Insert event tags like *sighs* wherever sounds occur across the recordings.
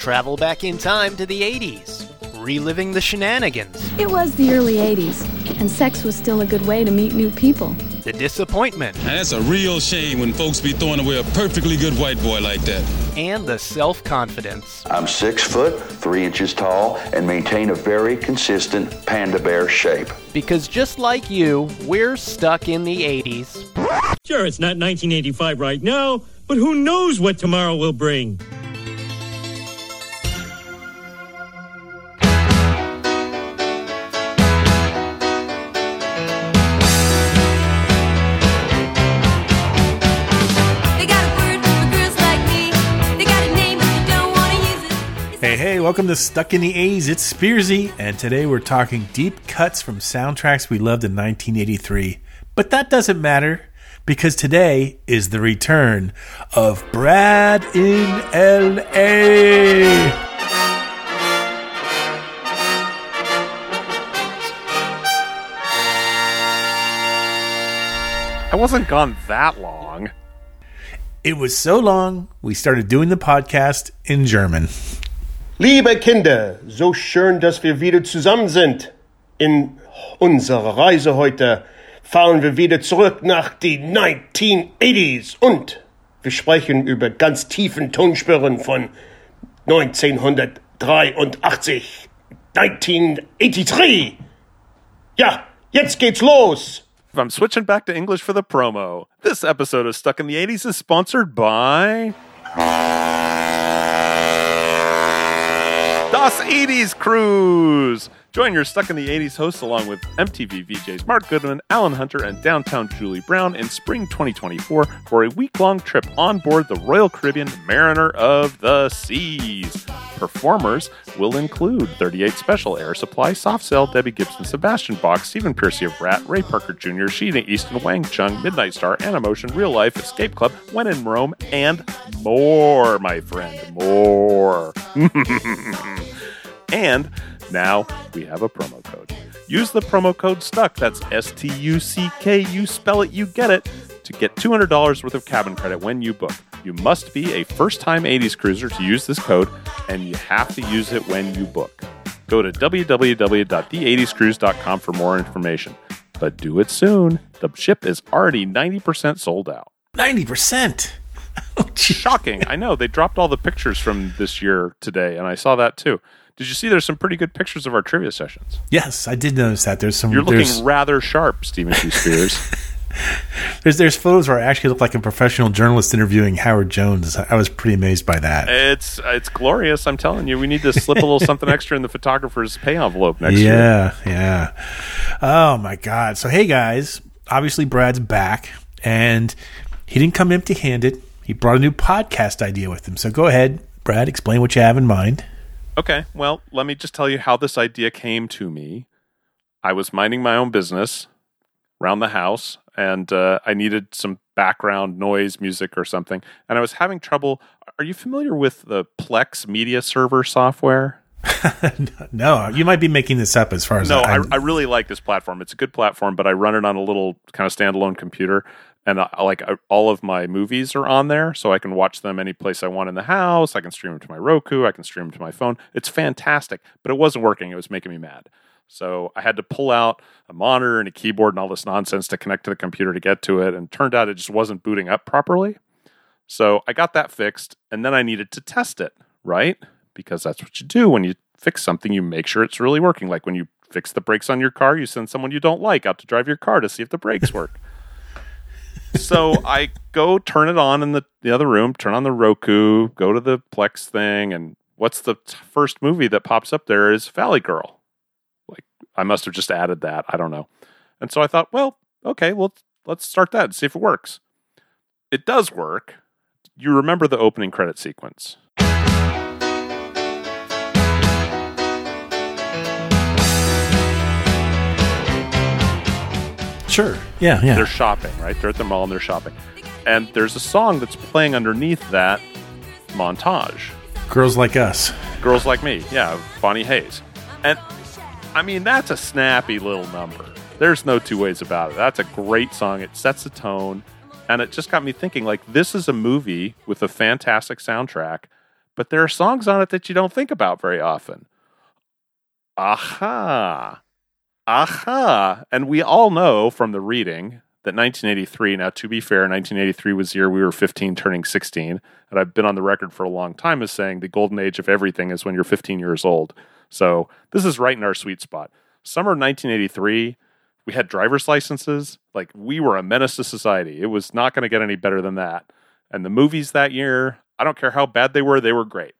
travel back in time to the 80s, reliving the shenanigans, It was the early 80s, and sex was still a good way to meet new people. the disappointment, Now, that's a real shame when folks be throwing away a perfectly good white boy like that. and the self confidence. I'm six foot, three inches tall, and maintain a very consistent panda bear shape. Because just like you, we're stuck in the 80s. Sure, it's not 1985 right now, but who knows what tomorrow will bring? Welcome to Stuck in the A's. It's Spearsy, and today we're talking deep cuts from soundtracks we loved in 1983. But that doesn't matter because today is the return of Brad in LA. I wasn't gone that long. It was so long, we started doing the podcast in German. Liebe Kinder, so schön, dass wir wieder zusammen sind. In unserer Reise heute fahren wir wieder zurück nach die 1980s und wir sprechen über ganz tiefen Tonspuren von 1983. 1983. Ja, jetzt geht's los. I'm switching back to English for the promo. This episode of Stuck in the 80s is sponsored by. Das 80s Cruise! Join your Stuck in the 80s hosts along with MTV VJs Mark Goodman, Alan Hunter, and downtown Julie Brown in spring 2024 for a week long trip on board the Royal Caribbean Mariner of the Seas. Performers will include 38 Special, Air Supply, Soft Cell, Debbie Gibson, Sebastian Bach, Stephen Pearcy of Ratt, Ray Parker Jr., Sheena Easton, Wang Chung, Midnight Star, Animotion, Real Life, Escape Club, When in Rome, and more, my friend. More. *laughs* and now we have a promo code. Use the promo code STUCK, that's S T U C K, you spell it, you get it, to get $200 worth of cabin credit when you book. You must be a first time 80s cruiser to use this code, and you have to use it when you book. Go to www.the80scruise.com for more information. But do it soon. The ship is already 90% sold out. 90%. *laughs* Oh. Shocking. I know. They dropped all the pictures from this year today, and I saw that too. Did you see there's some pretty good pictures of our trivia sessions? Yes, I did notice that. There's some You're looking rather sharp, Stephen Hugh Spears. *laughs* there's there's photos where I actually look like a professional journalist interviewing Howard Jones. I was pretty amazed by that. it's it's glorious. I'm telling you. We need to slip a little something *laughs* extra in the photographer's pay envelope next year. yeah, yeah. Oh my god. So hey guys, obviously Brad's back and he didn't come empty-handed. He brought a new podcast idea with him. So go ahead, Brad, explain what you have in mind. Okay, well, let me just tell you how this idea came to me. I was minding my own business around the house, and uh, I needed some background noise, music, or something. And I was having trouble. Are you familiar with the Plex media server software? *laughs* no, you might be making this up as far as No, I, I'm- I really like this platform. It's a good platform, but I run it on a little kind of standalone computer, and I, like I, all of my movies are on there, so I can watch them any place I want in the house. I can stream them to my Roku. I can stream them to my phone. It's fantastic, but it wasn't working. It was making me mad. So I had to pull out a monitor and a keyboard and all this nonsense to connect to the computer to get to it, and turned out it just wasn't booting up properly. So I got that fixed, and then I needed to test it, right? Because that's what you do when you fix something, you make sure it's really working. Like when you fix the brakes on your car, you send someone you don't like out to drive your car to see if the brakes work. So I go turn it on in the, the other room, turn on the Roku, go to the Plex thing, and what's the t- first movie that pops up there is Valley Girl. Like I must have just added that. I don't know. And so I thought, well, okay, well, let's start that and see if it works. It does work. You remember the opening credit sequence. Sure. Yeah, yeah. They're shopping, right? They're at the mall and they're shopping. And there's a song that's playing underneath that montage. Girls like us. Girls Like Me, yeah, Bonnie Hayes. And I mean, that's a snappy little number. There's no two ways about it. That's a great song. It sets the tone. And it just got me thinking like, this is a movie with a fantastic soundtrack, but there are songs on it that you don't think about very often. Aha. Aha. And we all know from the reading that 1983, now to be fair, 1983 was the year we were 15 turning 16. And I've been on the record for a long time as saying the golden age of everything is when you're 15 years old. So this is right in our sweet spot. Summer 1983, we had driver's licenses. Like we were a menace to society. It was not going to get any better than that. And the movies that year, I don't care how bad they were, they were great.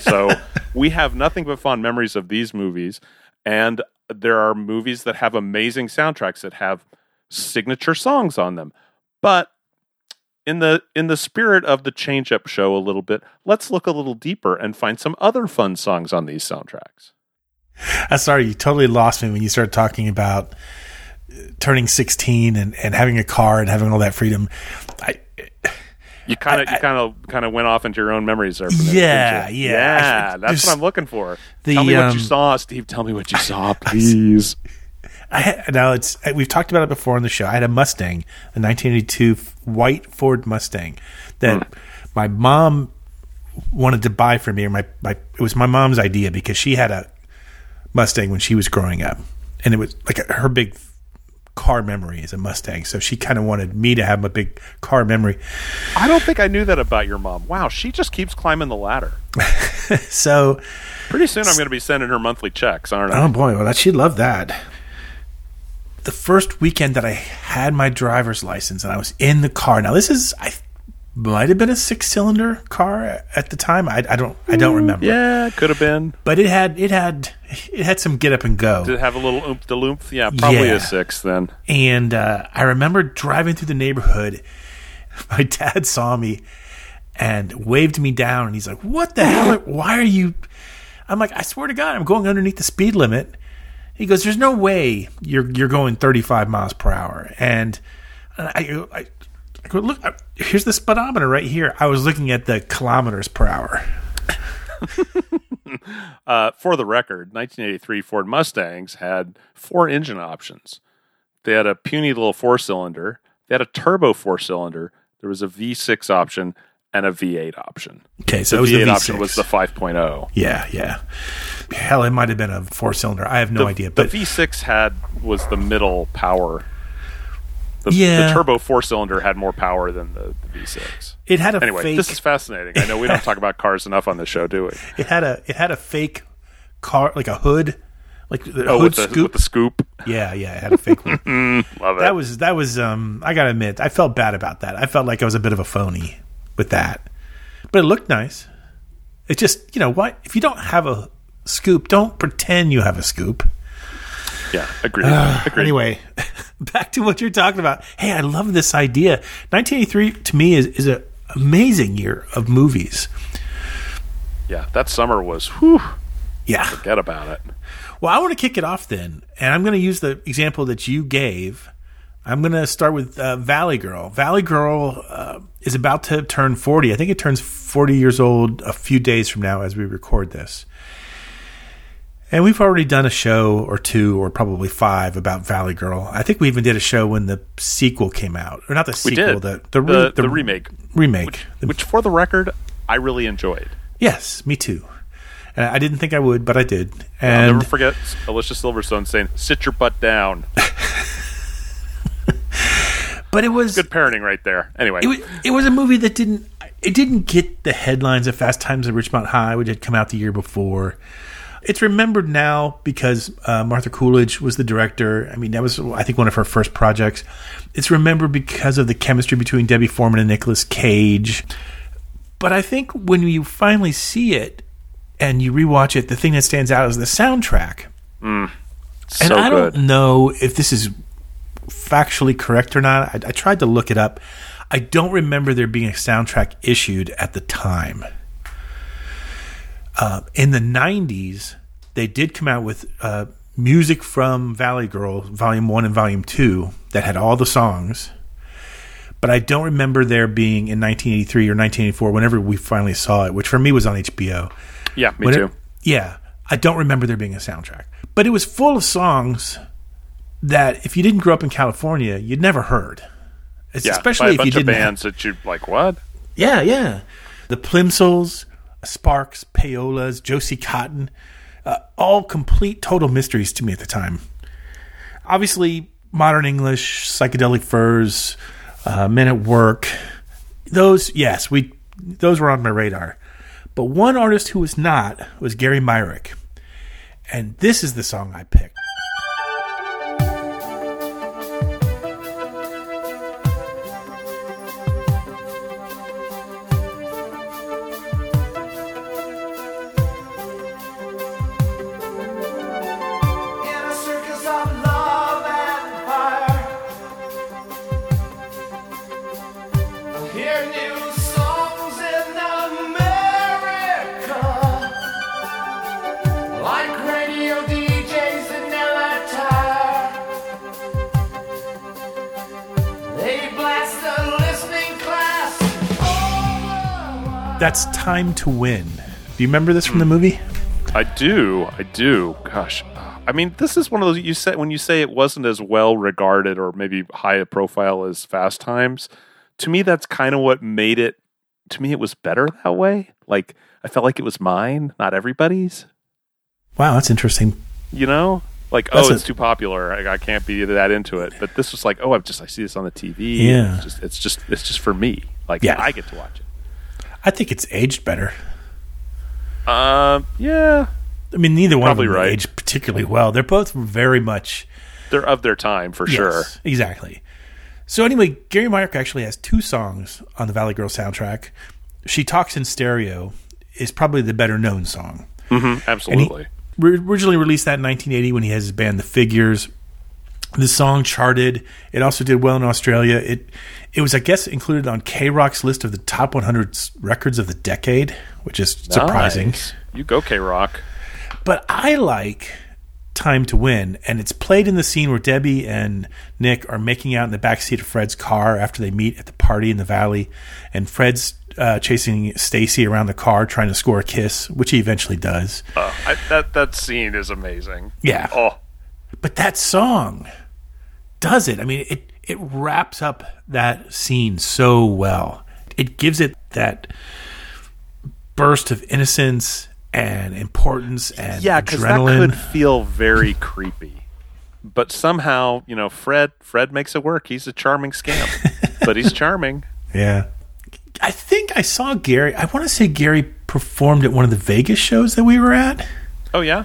so *laughs* we have nothing but fond memories of these movies. And there are movies that have amazing soundtracks that have signature songs on them. But in the in the spirit of the change up show a little bit, let's look a little deeper and find some other fun songs on these soundtracks. I'm sorry, you totally lost me when you started talking about uh, turning 16 and, and having a car and having all that freedom. You kind of you kind of kind of went off into your own memories there. Yeah, yeah. yeah. That's what I'm looking for. the, tell me what um, you saw, Steve. Tell me what you saw, *laughs* please. I had, now it's we've talked about it before on the show. I had a Mustang, a 1982 white Ford Mustang that my mom wanted to buy for me. Or my, my it was my mom's idea because she had a Mustang when she was growing up, and it was like a, her big car memory is a Mustang. So she kind of wanted me to have a big car memory. I don't think I knew that about your mom. Wow, she just keeps climbing the ladder. *laughs* So Pretty soon, I'm going to be sending her monthly checks, aren't I? Oh boy, well that she'd love that. The first weekend that I had my driver's license and I was in the car. Now this is I might have been a six cylinder car at the time. I, I don't I don't remember. Yeah, could have been. But it had it had it had some get up and go. Did it have a little oomph de loomph? Yeah, probably Yeah. a six then. And uh, I remember driving through the neighborhood. *laughs* My dad saw me and waved me down, and he's like, "What the hell? *laughs* Why are you?" I'm like, "I swear to God, I'm going underneath the speed limit." He goes, "There's no way you're you're going 35 miles per hour." And I, I go, "Look, here's the speedometer right here." I was looking at the kilometers per hour. *laughs* Uh, for the record, 1983 Ford Mustangs had four engine options. They had a puny little four cylinder, they had a turbo four cylinder, there was a V6 option, and a V8 option. Okay, so The it was V8 V6. option was the 5.0. yeah, yeah. Hell, it might have been a four cylinder. I have no the, idea, the but V6 had was the middle power. The, Yeah. the turbo four cylinder had more power than the, the V6. it had a Anyway, fake. this is fascinating. I know we don't talk about cars enough on the show, do we? *laughs* It had a it had a fake car, like a hood, like the Oh, hood with the, scoop. with the scoop. yeah, yeah, it had a fake one. *laughs* Love it. that was that was. Um, I gotta admit, I felt bad about that. I felt like I was a bit of a phony with that, but it looked nice. It just you know what? If you don't have a scoop, don't pretend you have a scoop. Yeah, agreed. agreed. Anyway, *laughs* back to what you're talking about. Hey, I love this idea. 1983 to me is is an amazing year of movies. Yeah, that summer was whew, Yeah. forget about it. Well, I want to kick it off then, and I'm going to use the example that you gave. I'm going to start with uh, Valley Girl. Valley Girl uh, is about to turn 40. I think it turns 40 years old a few days from now as we record this. And we've already done a show or two, or probably five, about Valley Girl. I think we even did a show when the sequel came out, or not the We sequel, did the the, the, re- the remake, remake. which, The- which, for the record, I really enjoyed. yes, me too. And I didn't think I would, but I did. I'll And never forget Alicia Silverstone saying, "Sit your butt down." *laughs* but it was Good parenting right there. Anyway, it was, it was a movie that didn't it didn't get the headlines of Fast Times at Ridgemont High, which had come out the year before. It's remembered now because uh, Martha Coolidge was the director. I mean, that was I think one of her first projects. It's remembered because of the chemistry between Debbie Foreman and Nicolas Cage. But I think when you finally see it and you rewatch it, the thing that stands out is the soundtrack. and so I good. don't know if this is factually correct or not. I, I tried to look it up. I don't remember there being a soundtrack issued at the time. Uh, in the 90s, they did come out with uh, music from Valley Girl, Volume 1 and Volume 2, that had all the songs. But I don't remember there being in 1983 or 1984, whenever we finally saw it, which for me was on HBO. Yeah, me When it- too. yeah, I don't remember there being a soundtrack, but it was full of songs that if you didn't grow up in California, you'd never heard. It's Yeah, especially if you didn't. have- bands that you like. What? yeah, yeah. The Plimsouls, Sparks, Payolas, Josie Cotton, uh, all complete total mysteries to me at the time. Obviously, modern English, psychedelic furs, uh, Men at Work, those yes, we those were on my radar. But one artist who was not was Gary Myrick, and this is the song I picked. That's Time to Win. Do you remember this from the hmm. movie? I do. I do. Gosh. I mean, this is one of those you said when you say it wasn't as well regarded or maybe high a profile as Fast Times. To me, that's kind of what made it. To me, it was better that way. Like I felt like it was mine, not everybody's. Wow, that's interesting. You know, like That's oh, a- it's too popular. I, I can't be that into it. But this was like, oh, I've just I see this on the TV. Yeah. It's just it's just it's just for me. Like Yeah. I get to watch it. I think it's aged better. Um, yeah, I mean, neither one Probably of them right. aged particularly well. They're both very much they're of their time for sure. Exactly. So anyway, Gary Myrick actually has two songs on the Valley Girl soundtrack. "She Talks in Stereo" is probably the better known song. hmm he absolutely. ri- originally released that in 1980 when he has his band The Figures. The song charted. It also did well in Australia. It it was, I guess, included on KROQ's list of the top 100 records of the decade, which is surprising. You go, KROQ. But I like Time to Win, and it's played in the scene where Debbie and Nick are making out in the backseat of Fred's car after they meet at the party in the valley, and Fred's uh, chasing Stacy around the car trying to score a kiss, which he eventually does. Uh, I, that that scene is amazing. Yeah. Oh, But that song does it. I mean, it it wraps up that scene so well. It gives it that burst of innocence and importance and yeah, because that could feel very creepy. But somehow, you know, Fred Fred makes it work. He's a charming scamp, but he's *laughs* charming. Yeah. I think I saw Gary. I want to say Gary performed at one of the Vegas shows that we were at. Oh yeah,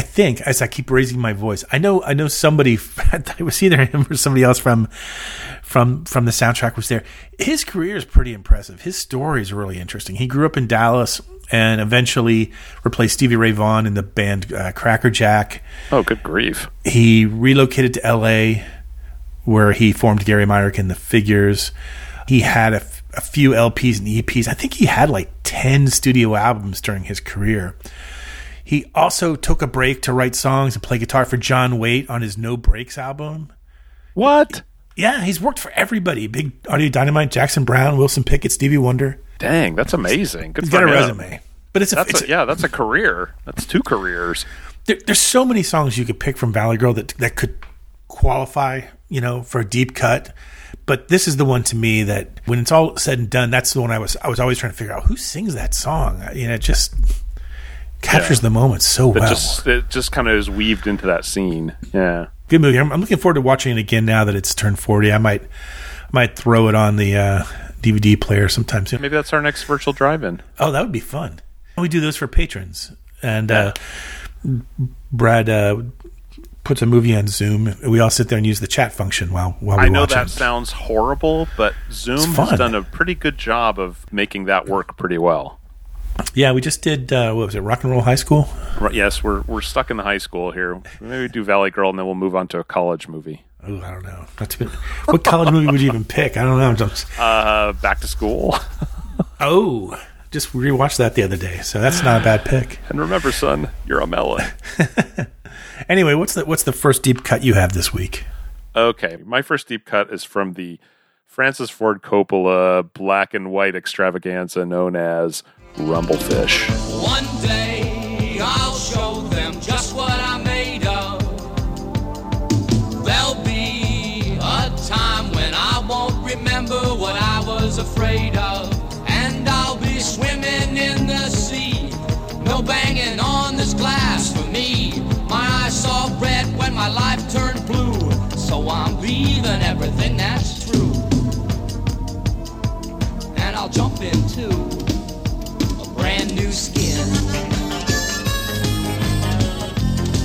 I think as I keep raising my voice, I know I know somebody. *laughs* It was either him or somebody else from from from the soundtrack was there. His career is pretty impressive. His story is really interesting. He grew up in Dallas and eventually replaced Stevie Ray Vaughan in the band uh, Krackerjack. Oh, good grief. He relocated to L.A., where he formed Gary Myrick and the Figures. He had a, f- a few LPs and EPs. I think he had like 10 studio albums during his career. He also took a break to write songs and play guitar for John Waite on his No Breaks album. What? Yeah, he's worked for everybody Big Audio Dynamite, Jackson Browne, Wilson Pickett, Stevie Wonder. Dang, that's amazing. Good He's got a resume. But it's a, That's it's a, a- yeah, that's a career. That's two careers. there, there's so many songs you could pick from Valley Girl that that could qualify, you know, for a deep cut. But this is the one to me that, when it's all said and done, that's the one I was I was always trying to figure out who sings that song. You know, it just captures Yeah. the moment so It well. just it just kind of is weaved into that scene. Yeah. Good movie. I'm, I'm looking forward to watching it again now that it's turned 40. I might I might throw it on the uh, DVD player sometime soon. Maybe that's our next virtual drive-in. Oh, that would be fun. We do those for patrons, and uh, Brad uh, puts a movie on Zoom. We all sit there and use the chat function while while we I know that it. sounds horrible, but Zoom has done a pretty good job of making that work pretty well. Yeah, we just did. Uh, what was it? Rock and Roll High School. Right, yes, we're we're stuck in the high school here. Maybe do Valley Girl, and then we'll move on to a college movie. Oh, I don't know. To, what college movie would you even pick? I don't know. Just, *laughs* Uh, back to school. *laughs* oh, just rewatched that the other day, so that's not a bad pick. and remember, son, you're a melon. *laughs* Anyway, what's the what's the first deep cut you have this week? Okay, my first deep cut is from the Francis Ford Coppola black and white extravaganza known as Rumblefish. One day I'll show them just what I'm made of. There'll be a time when I won't remember what I was afraid of. And I'll be swimming in the sea. No banging on this glass for me. My eyes saw red when my life turned blue. So I'm leaving everything that's true. And I'll jump in too.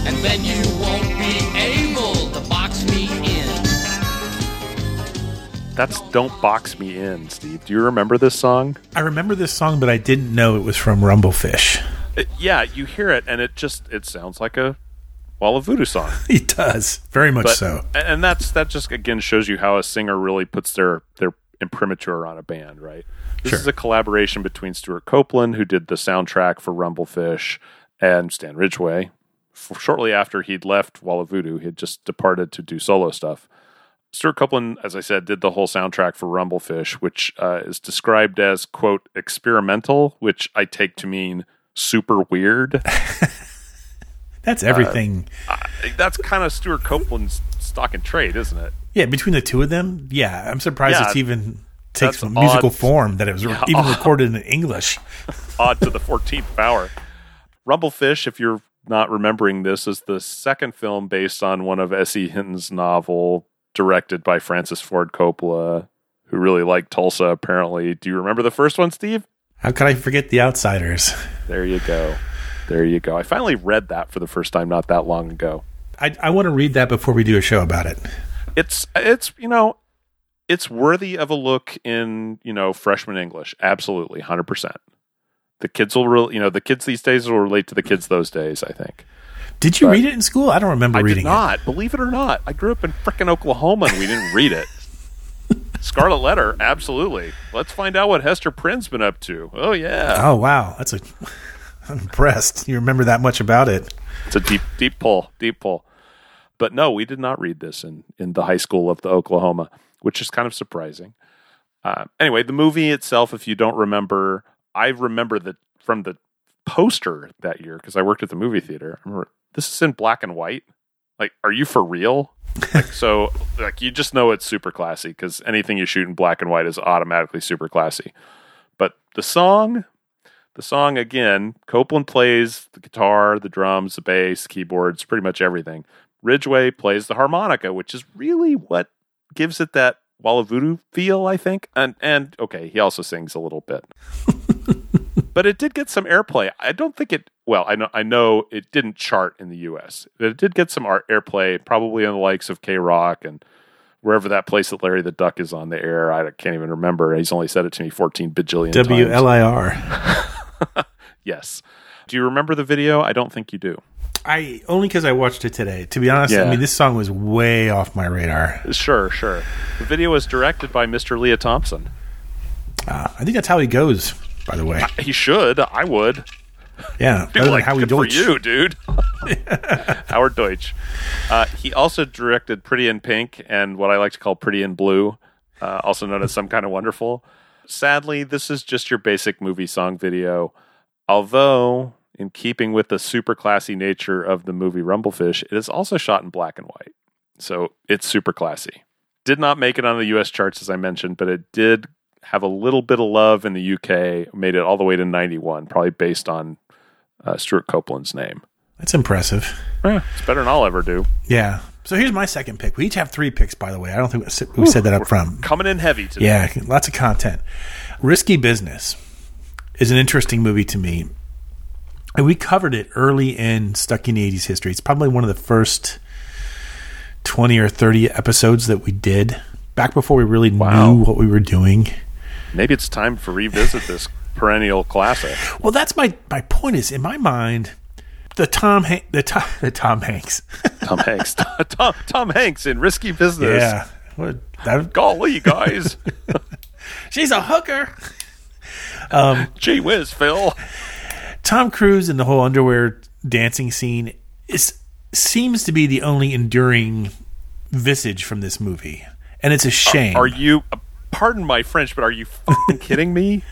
And then you won't be able to box me in. That's "Don't Box Me In." Steve, do you remember this song? I remember this song, but I didn't know it was from Rumblefish. It- yeah, you hear it, and it just it sounds like a Wall of Voodoo song. *laughs* It does very much But- so. and- and that's that just again shows you how a singer really puts their their imprimatur on a band, right? This Sure. is a collaboration between Stewart Copeland, who did the soundtrack for Rumblefish, and Stan Ridgway. F- shortly after he'd left Wall of Voodoo, he had just departed to do solo stuff. Stewart Copeland, as I said, did the whole soundtrack for Rumblefish, which uh, is described as quote experimental, which I take to mean super weird. *laughs* That's everything. That's kind of Stewart Copeland's stock and trade, isn't it? yeah, between the two of them, yeah, I'm surprised Yeah, it's even takes musical odd. form that it was Yeah, *laughs* even odd. recorded in English. odd to the 14th power. Rumblefish, if you're not remembering this, is the second film based on one of S.E. Hinton's novel, directed by Francis Ford Coppola, who really liked Tulsa, apparently. Do you remember the first one, Steve? How could I forget the Outsiders? There you go. There you go. I finally read that for the first time not that long ago. I, I want to read that before we do a show about it. It's it's you know, it's worthy of a look in, you know, freshman English. Absolutely, 100%. The kids will really, you know, the kids these days will relate to the kids those days, I think. Did you But- read it in school? I don't remember I reading did not. Believe it or not, I grew up in freaking Oklahoma and we didn't read it. *laughs* Scarlet Letter, absolutely. Let's find out what Hester Prynne's been up to. Oh yeah, Oh wow, that's a. *laughs* I'm impressed. You remember that much about it? it's a deep, deep pull, deep pull. But no, we did not read this in in the high school of the Oklahoma, which is kind of surprising. Uh, anyway, the movie itself, if you don't remember, I remember that from the poster that year because I worked at the movie theater. I remember this is in black and white. Like, are you for real? like, so, like, you just know it's super classy because anything you shoot in black and white is automatically super classy. But the song, the song again, Copeland plays the guitar, the drums, the bass, keyboards, pretty much everything. Ridgway plays the harmonica, which is really what gives it that Wall of Voodoo feel, I think. And and okay, he also sings a little bit. *laughs* but it did get some airplay. I don't think it well, I know I know it didn't chart in the US. But it did get some art, airplay, probably on the likes of KROQ and wherever that place that Larry the Duck is on the air. I can't even remember. He's only said it to me 14 bajillion times. W L I R. *laughs* Yes. Do you remember the video? I don't think you do. I only because I watched it today. To be honest, I Yeah. mean this song was way off my radar. Sure, sure. The video was directed by Mr. Lea Thompson. Uh, I think that's how he goes. By the way, He should. I would. yeah, *laughs* like, Howie good Deutsch. for you, dude. *laughs* Howard Deutsch. Uh, he also directed Pretty in Pink and what I like to call Pretty in Blue, uh, also known as Some Kind of Wonderful. Sadly, this is just your basic movie song video. Although, in keeping with the super classy nature of the movie Rumblefish, it is also shot in black and white. So it's super classy. Did not make it on the US charts, as I mentioned, but it did have a little bit of love in the UK, made it all the way to 91, probably based on uh, Stewart Copeland's name. That's impressive. Eh, it's better than I'll ever do. Yeah. So here's my second pick. We each have three picks, by the way. I don't think we said- we said that up front. Coming in heavy today. Yeah, lots of content. Risky Business is an interesting movie to me. And we covered it early in Stuck in the 80s history. It's probably one of the first 20 or 30 episodes that we did back before we really Wow. knew what we were doing. Maybe it's time to revisit this perennial classic. Well, that's my my point is in my mind the Tom Han- the Tom, the Tom Hanks. Tom Hanks. *laughs* Tom, Tom Hanks in Risky Business. yeah. What, that, *laughs* Golly, guys. *laughs* she's a hooker. Gee whiz, Phil. Tom Cruise and the whole underwear dancing scene is seems to be the only enduring visage from this movie, and it's a shame. Are you, uh, pardon my French, but are you fucking kidding me?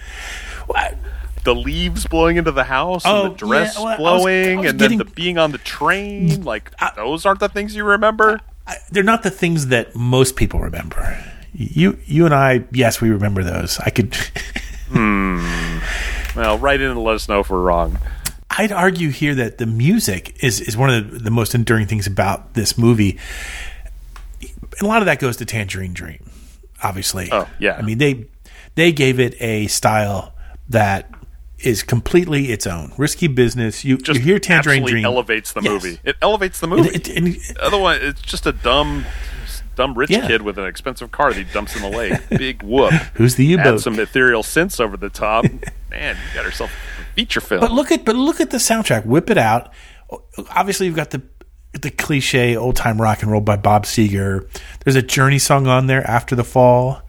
What? *laughs* The leaves blowing into the house Oh, and the dress yeah, well, I was- blowing I was and then the being on the train. Like, those aren't the things you remember? I- They're not the things that most people remember. You, you and I, yes, we remember those. I could. *laughs* hmm. Well, write in and let us know if we're wrong. I'd argue here that the music is is one of the, the most enduring things about this movie. And a lot of that goes to Tangerine Dream, obviously. Oh, yeah. I mean they they gave it a style that is completely its own. Risky business. You, Just you hear Tangerine Dream elevates the Yes. movie. It elevates the movie. It- it- it- Otherwise, it's just a dumb, dumb rich Yeah. kid with an expensive car that he dumps in the lake. *laughs* Big whoop. Who's the Add U-boat? some ethereal sense over the top. *laughs* Man, you got yourself a feature film. But look at but look at the soundtrack. Whip it out. Obviously, you've got the the cliche old time rock and roll by Bob Seger. There's a Journey song on there, "After the Fall."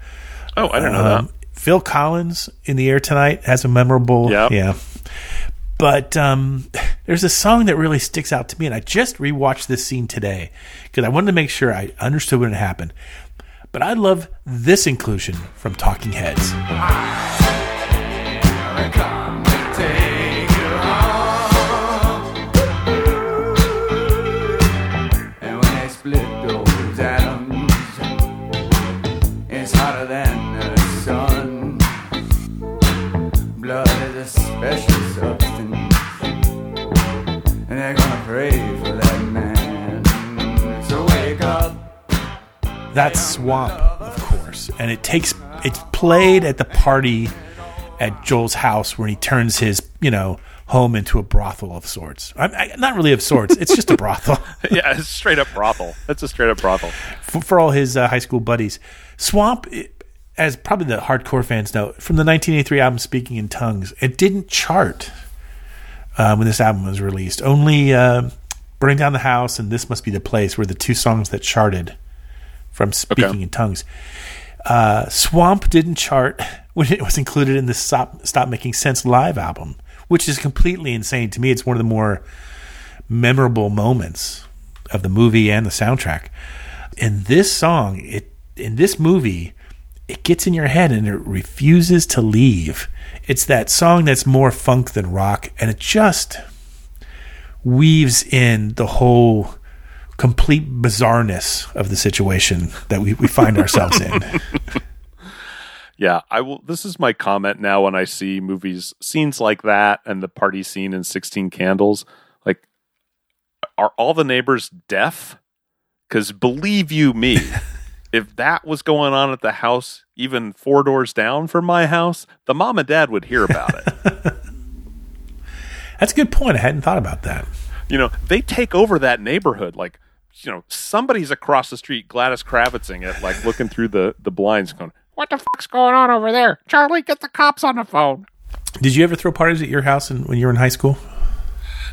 oh, I don't know Um, Phil Collins in the air tonight has a memorable Yep. yeah. But um, there's a song that really sticks out to me, and I just rewatched this scene today because I wanted to make sure I understood what had happened. But I love this inclusion from Talking Heads. And That's Swamp, of course, and it takes it's played at the party at Joel's house where he turns his you know home into a brothel of sorts. I, I, not really of sorts. It's just a brothel. *laughs* Yeah, it's straight up brothel. That's a straight up brothel. for, for all his uh, high school buddies. Swamp, it- as probably the hardcore fans know, from the 1983 album "Speaking in Tongues," it didn't chart uh, when this album was released. Only uh, "Burning Down the House" and "This Must Be the Place" were the two songs that charted from "Speaking Okay. in Tongues." Uh, Swamp didn't chart *laughs* when it was included in the Stop, Stop Making Sense live album, which is completely insane to me. It's one of the more memorable moments of the movie and the soundtrack. In this song, it in this movie, it gets in your head and it refuses to leave. It's that song that's more funk than rock, and it just weaves in the whole complete bizarreness of the situation that we, we find ourselves in. *laughs* Yeah, I will. This is my comment now when I see movies, scenes like that, and the party scene in Sixteen Candles. Like, are all the neighbors deaf? Because believe you me, *laughs* if that was going on at the house, even four doors down from my house, the mom and dad would hear about it. *laughs* That's a good point. I hadn't thought about that. you know, they take over that neighborhood. Like, you know, somebody's across the street, Gladys Kravitzing it, like looking through the the blinds, going, "What the fuck's going on over there? Charlie, get the cops on the phone." Did you ever throw parties at your house in, when you were in high school?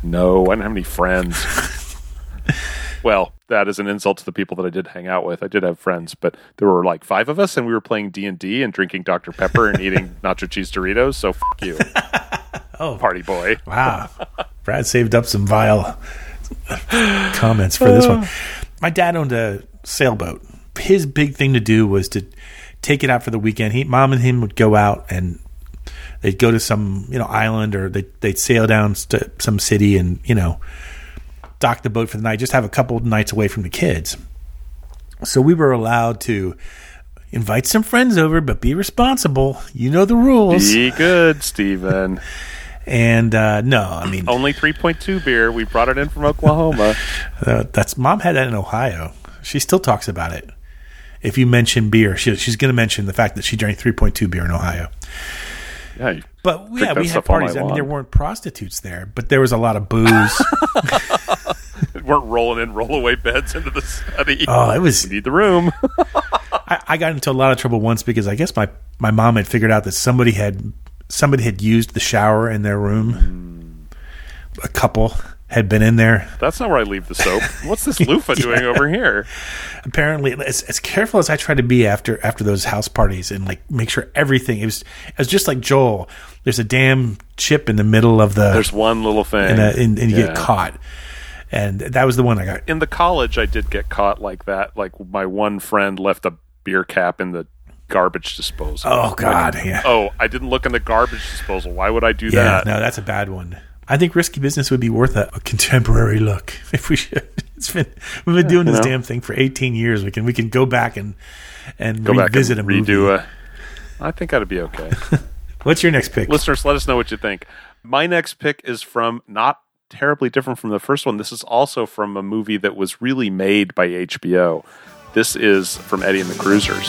No, I didn't have any friends. *laughs* well, that is an insult to the people that I did hang out with. I did have friends, but there were like five of us, and we were playing D and D and drinking Dr Pepper and eating *laughs* nacho cheese Doritos. So fuck you, *laughs* Oh, party boy. Wow. Brad saved up some vile *laughs* comments for this one. Oh. My dad owned a sailboat. His big thing to do was to take it out for the weekend. He, mom and him would go out and they'd go to some, you know, island or they, they'd sail down to some city and, you know, dock the boat for the night, just have a couple of nights away from the kids. So we were allowed to invite some friends over, but be responsible. You know the rules. Be good, Steven. *laughs* And uh, no, I mean, Only three point two beer. We brought it in from Oklahoma. *laughs* Uh, that's mom had that in Ohio. She still talks about it. If you mention beer, she, she's going to mention the fact that she drank 3.2 beer in Ohio. Yeah, But yeah, we had parties. I mean, long. there weren't prostitutes there, but there was a lot of booze. *laughs* *laughs* weren't rolling in rollaway beds into the study. oh, it was. We need the room. I, I got into a lot of trouble once because I guess my my mom had figured out that somebody had somebody had used the shower in their room. A couple had been in there. That's not where I leave the soap. *laughs* What's this loofah doing over here? *laughs* apparently as, as careful as I try to be after after those house parties and like make sure everything it was it was just like Joel. There's a damn chip in the middle of the There's one little thing. and, uh, and, and you Yeah. get caught. And that was the one I got. in the college I did get caught like that. Like my one friend left a beer cap in the garbage disposal. Oh God, Like, yeah, Oh, I didn't look in the garbage disposal. Why would I do yeah. that? No, that's a bad one. I think risky business would be worth a, a contemporary look *laughs* if we should. It's been we've been doing this know. damn thing for 18 years. We can we can go back and and Go back revisit and a movie. redo a. I think that'd be okay. *laughs* What's your next pick? Listeners, let us know what you think. My next pick is from not terribly different from the first one. This is also from a movie that was really made by HBO. This is from Eddie and the Cruisers.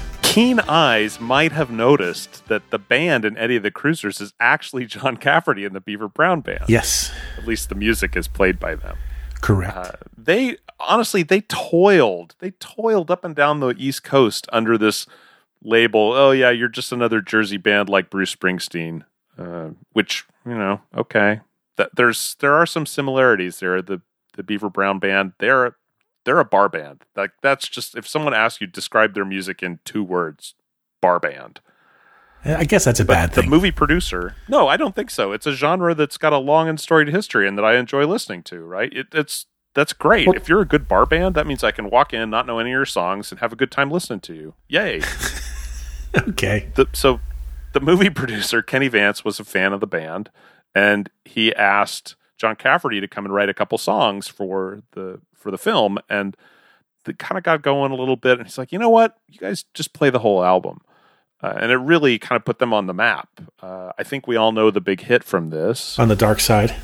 Keen eyes might have noticed that the band in Eddie the Cruisers is actually John Cafferty and the Beaver Brown Band. Yes, At least the music is played by them. correct. Uh, they honestly they toiled they toiled up and down the east coast under this label oh yeah you're just another jersey band like bruce springsteen uh, which you know okay that there's there are some similarities there the the beaver brown band they're they're a bar band. Like that's just if someone asks you describe their music in two words bar band. I guess that's a but bad thing. the movie producer no i don't think so. It's a genre that's got a long and storied history and that i enjoy listening to right? It, it's that's great. Well- if you're a good bar band that means i can walk in not know any of your songs and have a good time listening to you. Yay. *laughs* Okay. the, so the movie *laughs* producer kenny vance was a fan of the band and he asked john cafferty to come and write a couple songs for the for the film and they kind of got going a little bit and he's like you know what you guys just play the whole album uh, and it really kind of put them on the map uh, i think we all know the big hit from this On the dark side.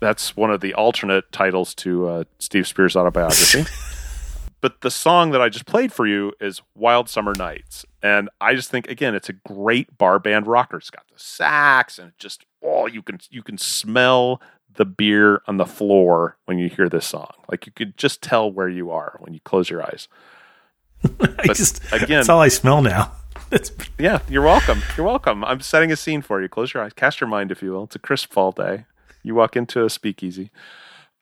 that's one of the alternate titles to uh, Steve Spears' autobiography. *laughs* but the song that I just played for you is Wild Summer Nights. And I just think again it's a great bar band rocker. It's got the sax and just oh you can you can smell the beer on the floor when you hear this song. Like you could just tell where you are when you close your eyes. *laughs* I just again- that's all I smell now. *laughs* Yeah, you're welcome. You're welcome. I'm setting a scene for you. Close your eyes. Cast your mind, if you will. It's a crisp fall day. You walk into a speakeasy.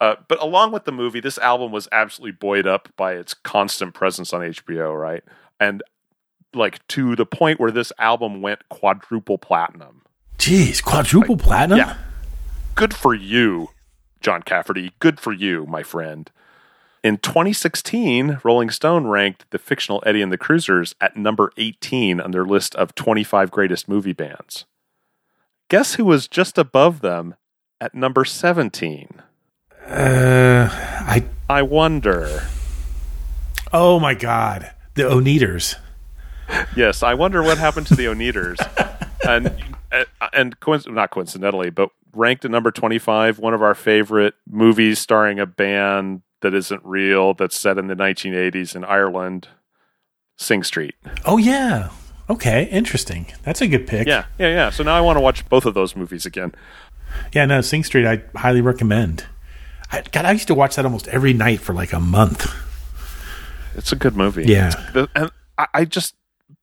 Uh, but along with the movie, this album was absolutely buoyed up by its constant presence on HBO, right? And like to the point where this album went quadruple platinum. Jeez, quadruple platinum. Yeah. Good for you, John Cafferty. Good for you, my friend. In 2016, Rolling Stone ranked the fictional Eddie and the Cruisers at number 18 on their list of 25 greatest movie bands. Guess who was just above them at number 17? Uh, I. I wonder. Oh my God, the Oneders. Yes, I wonder what happened to the Oneders. *laughs* and and coinc- not coincidentally, but ranked at number 25, one of our favorite movies starring a band that isn't real that's set in the 1980s in Ireland, Sing Street. Oh yeah. Okay, interesting. That's a good pick. Yeah, yeah, yeah. So now I want to watch both of those movies again. Yeah, no, Sing Street, I highly recommend. I, God, I used to watch that almost every night for like a month. It's a good movie. Yeah. It's- and I, I just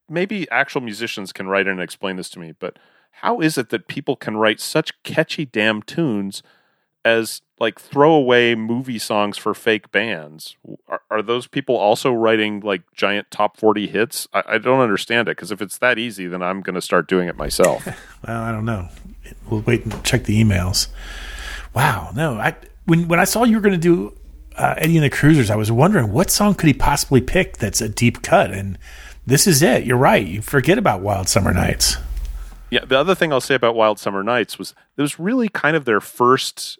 maybe actual musicians can write in and explain this to me, but how is it that people can write such catchy damn tunes as like throwaway movie songs for fake bands? Are, are those people also writing like giant top forty hits? I, I don't understand it because if it's that easy, then I'm going to start doing it myself. *laughs* Well, I don't know. We'll wait and check the emails. Wow, no, I when when I saw you were going to do uh, Eddie and the Cruisers, I was wondering what song could he possibly pick that's a deep cut, and this is it. You're right. You forget about Wild Summer Nights. Yeah, the other thing I'll say about Wild Summer Nights was it was really kind of their first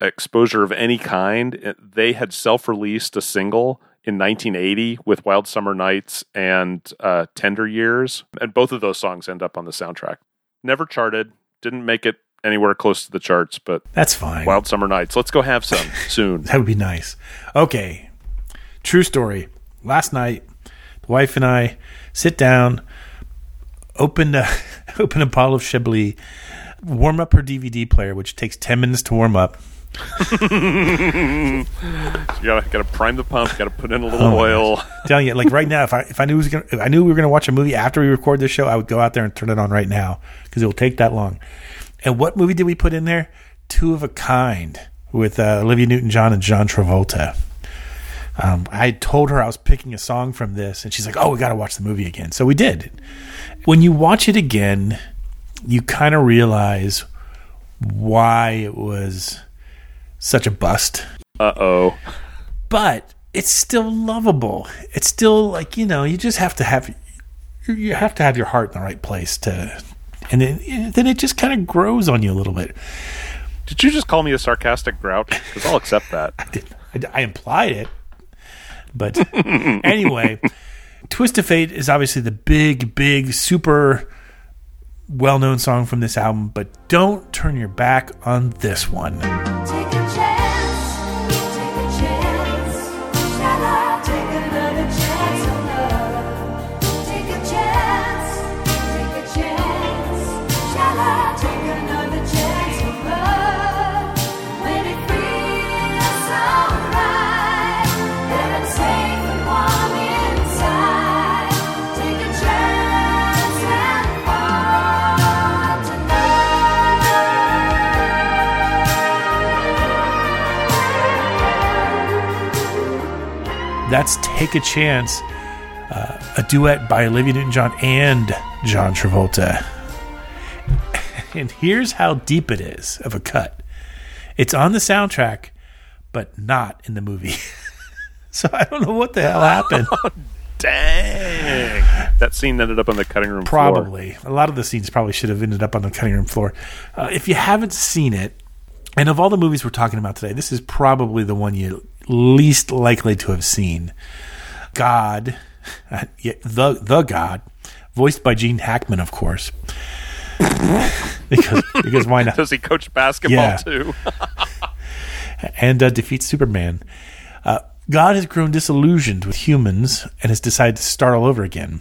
exposure of any kind. They had self-released a single in 1980 with Wild Summer Nights and uh, Tender Years, and both of those songs end up on the soundtrack. Never charted, didn't make it anywhere close to the charts, but That's fine. Wild Summer Nights. Let's go have some *laughs* soon. That would be nice. Okay. True story. Last night, the wife and I sit down, open a, *laughs* open a bottle of Chablis, warm up her DVD player, which takes 10 minutes to warm up. *laughs* you gotta gotta prime the pump, gotta put in a little Oh oil. telling you, like right now, if I if I knew was gonna, if I knew we were to watch a movie after we record this show, I would go out there and turn it on right now because it will take that long. And what movie did we put in there? Two of a Kind with uh, Olivia Newton-John and John Travolta. Um, I told her I was picking a song from this, and she's like, "Oh, we got to watch the movie again." So we did. When you watch it again, you kind of realize why it was such a bust. Uh oh. But it's still lovable. It's still like, you know, you just have to have you have to have your heart in the right place to and then, then it just kind of grows on you a little bit. Did you just call me a sarcastic grouch? Because I'll accept that. *laughs* I, I implied it. But anyway, Twist of Fate is obviously the big, big, super well known song from this album, but don't turn your back on this one. That's Take a Chance, uh, a duet by Olivia Newton John and John Travolta. *laughs* And here's how deep it is of a cut it's on the soundtrack, but not in the movie. *laughs* so I don't know what the hell happened. *laughs* Dang. That scene ended up on the cutting room floor. Probably. A lot of the scenes probably should have ended up on the cutting room floor. Uh, if you haven't seen it, and of all the movies we're talking about today, this is probably the one you least likely to have seen. God, uh, the the God, voiced by Gene Hackman, of course. *laughs* because because why not? *laughs* Does he coach basketball Yeah. too? *laughs* and uh, defeats Superman. Uh, God has grown disillusioned with humans and has decided to start all over again.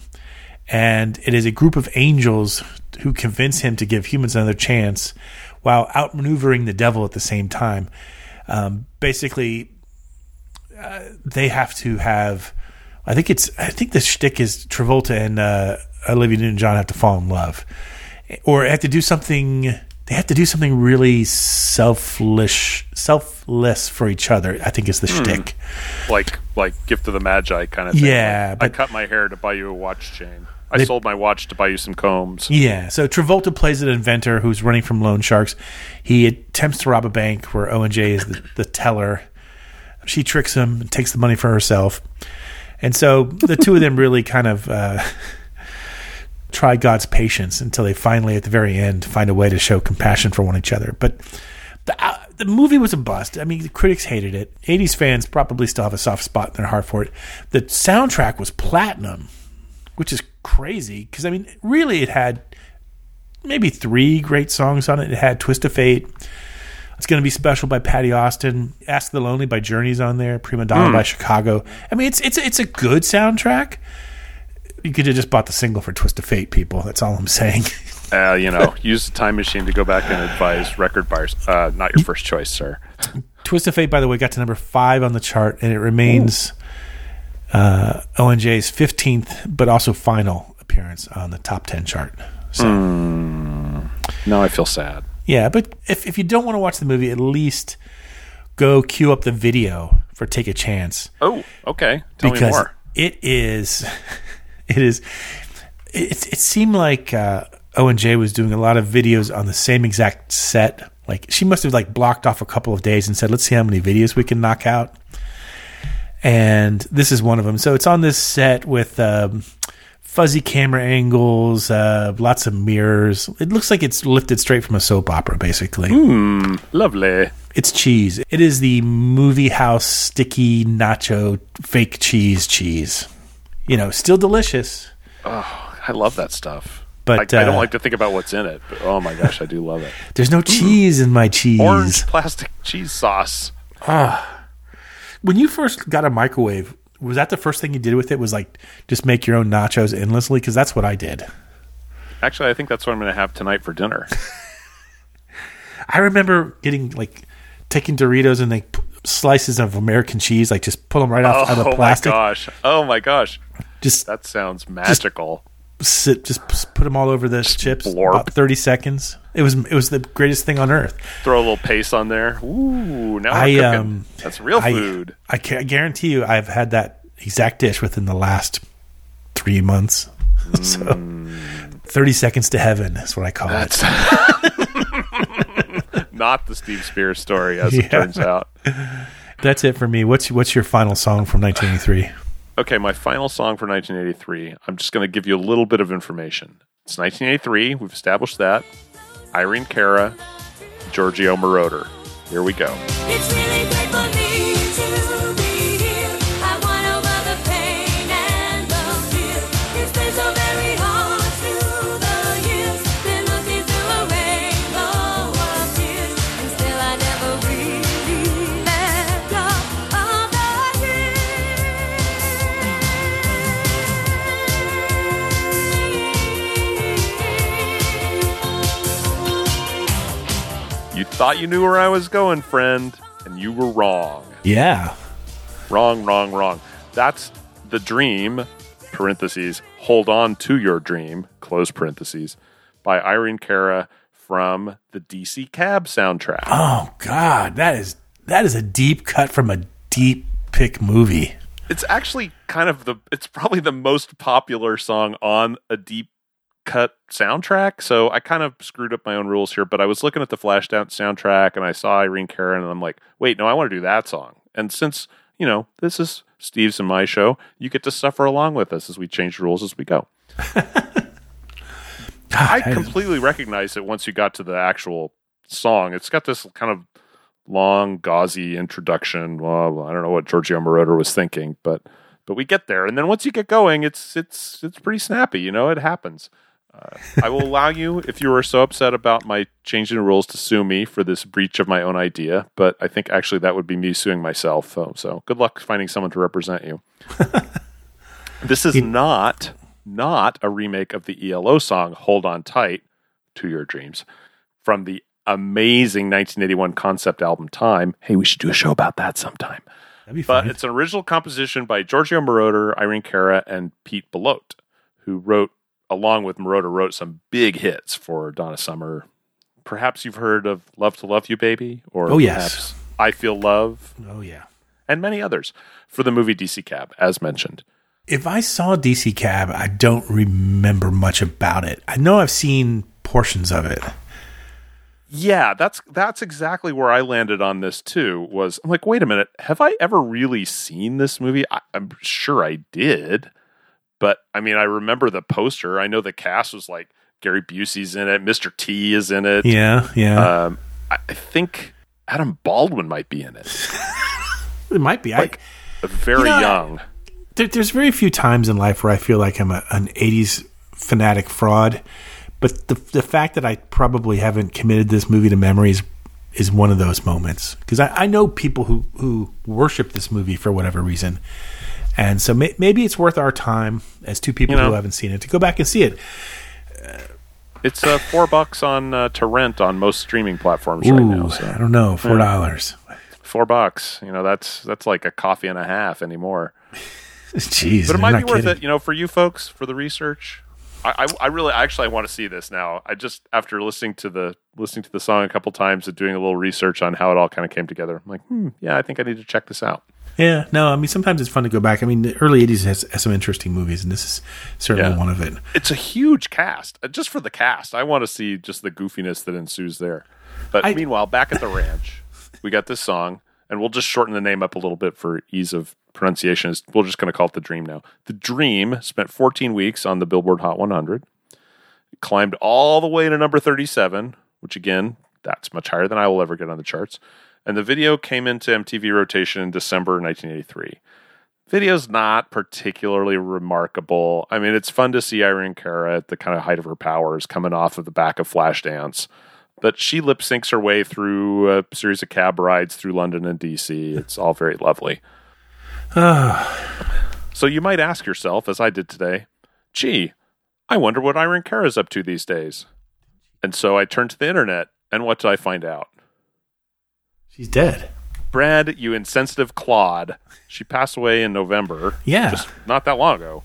And it is a group of angels who convince him to give humans another chance while outmaneuvering the devil at the same time. Um, basically, uh, they have to have. I think it's. I think the shtick is Travolta and uh, Olivia Newton-John have to fall in love, or have to do something. They have to do something really selfless, selfless for each other. I think is the Hmm. shtick. like like gift of the magi kind of thing. Yeah, Like, but- I cut my hair to buy you a watch chain. I They- sold my watch to buy you some combs. Yeah. So Travolta plays an inventor who's running from loan sharks. He attempts to rob a bank where O and J is the, the teller. She tricks him and takes the money for herself. And so the two of them really kind of uh, *laughs* try God's patience until they finally, at the very end, find a way to show compassion for one each other. But the, uh, the movie was a bust. I mean, the critics hated it. 80s fans probably still have a soft spot in their heart for it. The soundtrack was platinum, which is crazy because, I mean, really, it had maybe three great songs on it. It had Twist of Fate. It's going to be special by Patti Austin. Ask the Lonely by Journey's on there. Prima Donna Mm. by Chicago. I mean, it's it's it's a good soundtrack. You could have just bought the single for Twist of Fate, people. That's all I'm saying. *laughs* Uh, you know, use the time machine to go back and advise record buyers. Uh, not your first choice, sir. Twist of Fate, by the way, got to number five on the chart, and it remains uh, ONJ's 15th, but also final appearance on the top 10 chart. So. Mm. Now I feel sad. Yeah, but if, if you don't want to watch the movie, at least go queue up the video for Take a Chance. Oh, okay. Tell me because more. it is, *laughs* it is, it, it seemed like uh, O and J was doing a lot of videos on the same exact set. Like she must have like blocked off a couple of days and said, "Let's see how many videos we can knock out." And this is one of them. So it's on this set with um, fuzzy camera angles, uh, lots of mirrors. It looks like it's lifted straight from a soap opera, basically. Hmm, lovely. It's cheese. It is the movie house sticky nacho fake cheese cheese. You know, still delicious. Oh, I love that stuff. But, I, I don't uh, like to think about what's in it. But oh my gosh, I do love it. *laughs* There's no cheese in my cheese. Orange plastic cheese sauce. Ah. When you first got a microwave, was that the first thing you did with it? Was like just make your own nachos endlessly? Because that's what I did. Actually, I think that's what I'm going to have tonight for dinner. *laughs* I remember getting like taking Doritos and like slices of American cheese, like just pull them right off *laughs* oh out of oh the plastic. Oh my gosh! Oh my gosh! Just that sounds magical. Sit, just put them all over the chips. blorp. About thirty seconds. It was it was the greatest thing on earth. Throw a little paste on there. Ooh, now I um, that's real I- food. I, I guarantee you, I've had that exact dish within the last three months. *laughs* so, thirty seconds to heaven is what I call it. *laughs* not the Steve Spears story, as Yeah. it turns out. That's it for me. What's what's your final song from 1983? Okay, my final song for 1983. I'm just going to give you a little bit of information. It's 1983. We've established that. Irene Cara, Giorgio Moroder. Here we go. Thought you knew where I was going, friend, and you were wrong. Yeah. Wrong, wrong, wrong. That's the dream, parentheses, hold on to your dream, close parentheses, by Irene Cara from the DC Cab soundtrack. Oh God, that is that is a deep cut from a deep pick movie. It's actually kind of the, it's probably the most popular song on a deep cut soundtrack. So I kind of screwed up my own rules here, but I was looking at the Flashdance soundtrack and I saw Irene Cara and I'm like, wait, no, I want to do that song. And since, you know, this is Steve's and my show, you get to suffer along with us as we change rules as we go. *laughs* Ah, I that is- completely recognize it once you got to the actual song. It's got this kind of long, gauzy introduction. Well, I don't know what Giorgio Moroder was thinking, but but we get there, and then once you get going, it's it's it's pretty snappy. You know, it happens. Uh, I will allow you, if you were so upset about my changing the rules, to sue me for this breach of my own idea. But I think actually that would be me suing myself. So, so good luck finding someone to represent you. *laughs* this is not not a remake of the ELO song "Hold On Tight" to Your Dreams from the amazing 1981 concept album Time. Hey, we should do a show about that sometime. But fun. it's an original composition by Giorgio Moroder, Irene Cara, and Pete Bellotte, who wrote, along with Moroder, wrote some big hits for Donna Summer. Perhaps you've heard of Love to Love You, Baby, or Oh, yes. I Feel Love, oh yeah. and many others for the movie DC Cab, as mentioned. If I saw DC Cab, I don't remember much about it. I know I've seen portions of it. Yeah, that's that's exactly where I landed on this too. Was I'm like, wait a minute, have I ever really seen this movie? I, I'm sure I did, but I mean, I remember the poster. I know the cast was like Gary Busey's in it, Mr. T is in it. Yeah, yeah. Um, I, I think Adam Baldwin might be in it. *laughs* it might be. Like very You know, young. There, there's very few times in life where I feel like I'm a, an '80s fanatic fraud, but the the fact that I probably haven't committed this movie to memory is, is one of those moments because I, I know people who who worship this movie for whatever reason, and so may, maybe it's worth our time as two people You know- who haven't seen it to go back and see it. It's uh, four bucks on uh, to rent on most streaming platforms Ooh, right now. So. I don't know, four dollars. Four bucks, you know, that's that's like a coffee and a half anymore. *laughs* Jeez, but it might be worth kidding. it, you know, for you folks for the research. I, I, I really actually I want to see this now. I just after listening to the listening to the song a couple times and doing a little research on how it all kind of came together. I'm like, hmm, yeah, I think I need to check this out. Yeah, no, I mean sometimes it's fun to go back. I mean, the early '80s has, has some interesting movies, and this is certainly Yeah. one of it. It's a huge cast. Uh, Just for the cast, I want to see just the goofiness that ensues there. But I- meanwhile, back at the ranch, *laughs* we got this song, and we'll just shorten the name up a little bit for ease of pronunciation. We're just going to call it the Dream now. The Dream spent 14 weeks on the Billboard Hot 100. It climbed all the way to number 37, which again, that's much higher than I will ever get on the charts. And the video came into MTV rotation in December 1983 video's not particularly remarkable. I mean, it's fun to see Irene Cara at the kind of height of her powers coming off of the back of Flashdance. But she lip syncs her way through a series of cab rides through London and DC. It's all very lovely. *sighs* so you might ask yourself, as I did today, gee, I wonder what Irene Cara's up to these days. And so I turned to the internet, and what did I find out? She's dead. Brad, you insensitive clod. She passed away in November. Yeah. Just not that long ago.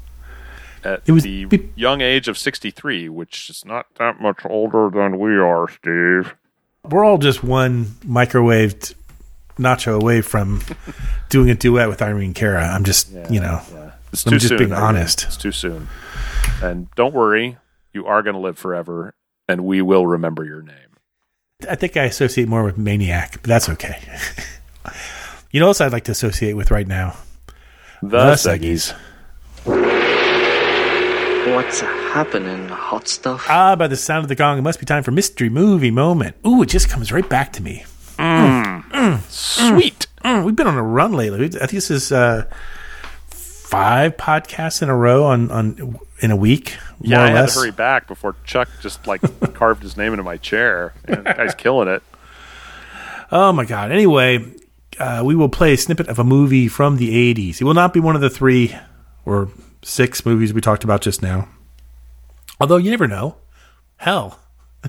At It was the be- young age of 63, which is not that much older than we are, Steve. We're all just one microwaved nacho away from *laughs* doing a duet with Irene Cara. I'm just, you know, It's I'm too just soon. being honest. It's too soon. And don't worry, you are going to live forever, and we will remember your name. I think I associate more with Maniac, but that's okay. *laughs* you know what else I'd like to associate with right now? The, Seggies. What's happening, hot stuff? Ah, by the sound of the gong, it must be time for mystery movie moment. Ooh, it just comes right back to me. Sweet. Mm, we've been on a run lately. I think this is uh, five podcasts in a row on, on in a week, Yeah, I had less. to hurry back before Chuck just like *laughs* carved his name into my chair. And the guy's killing it. Oh my god! Anyway, uh, we will play a snippet of a movie from the '80s. It will not be one of the three or six movies we talked about just now. Although you never know. Hell, *laughs*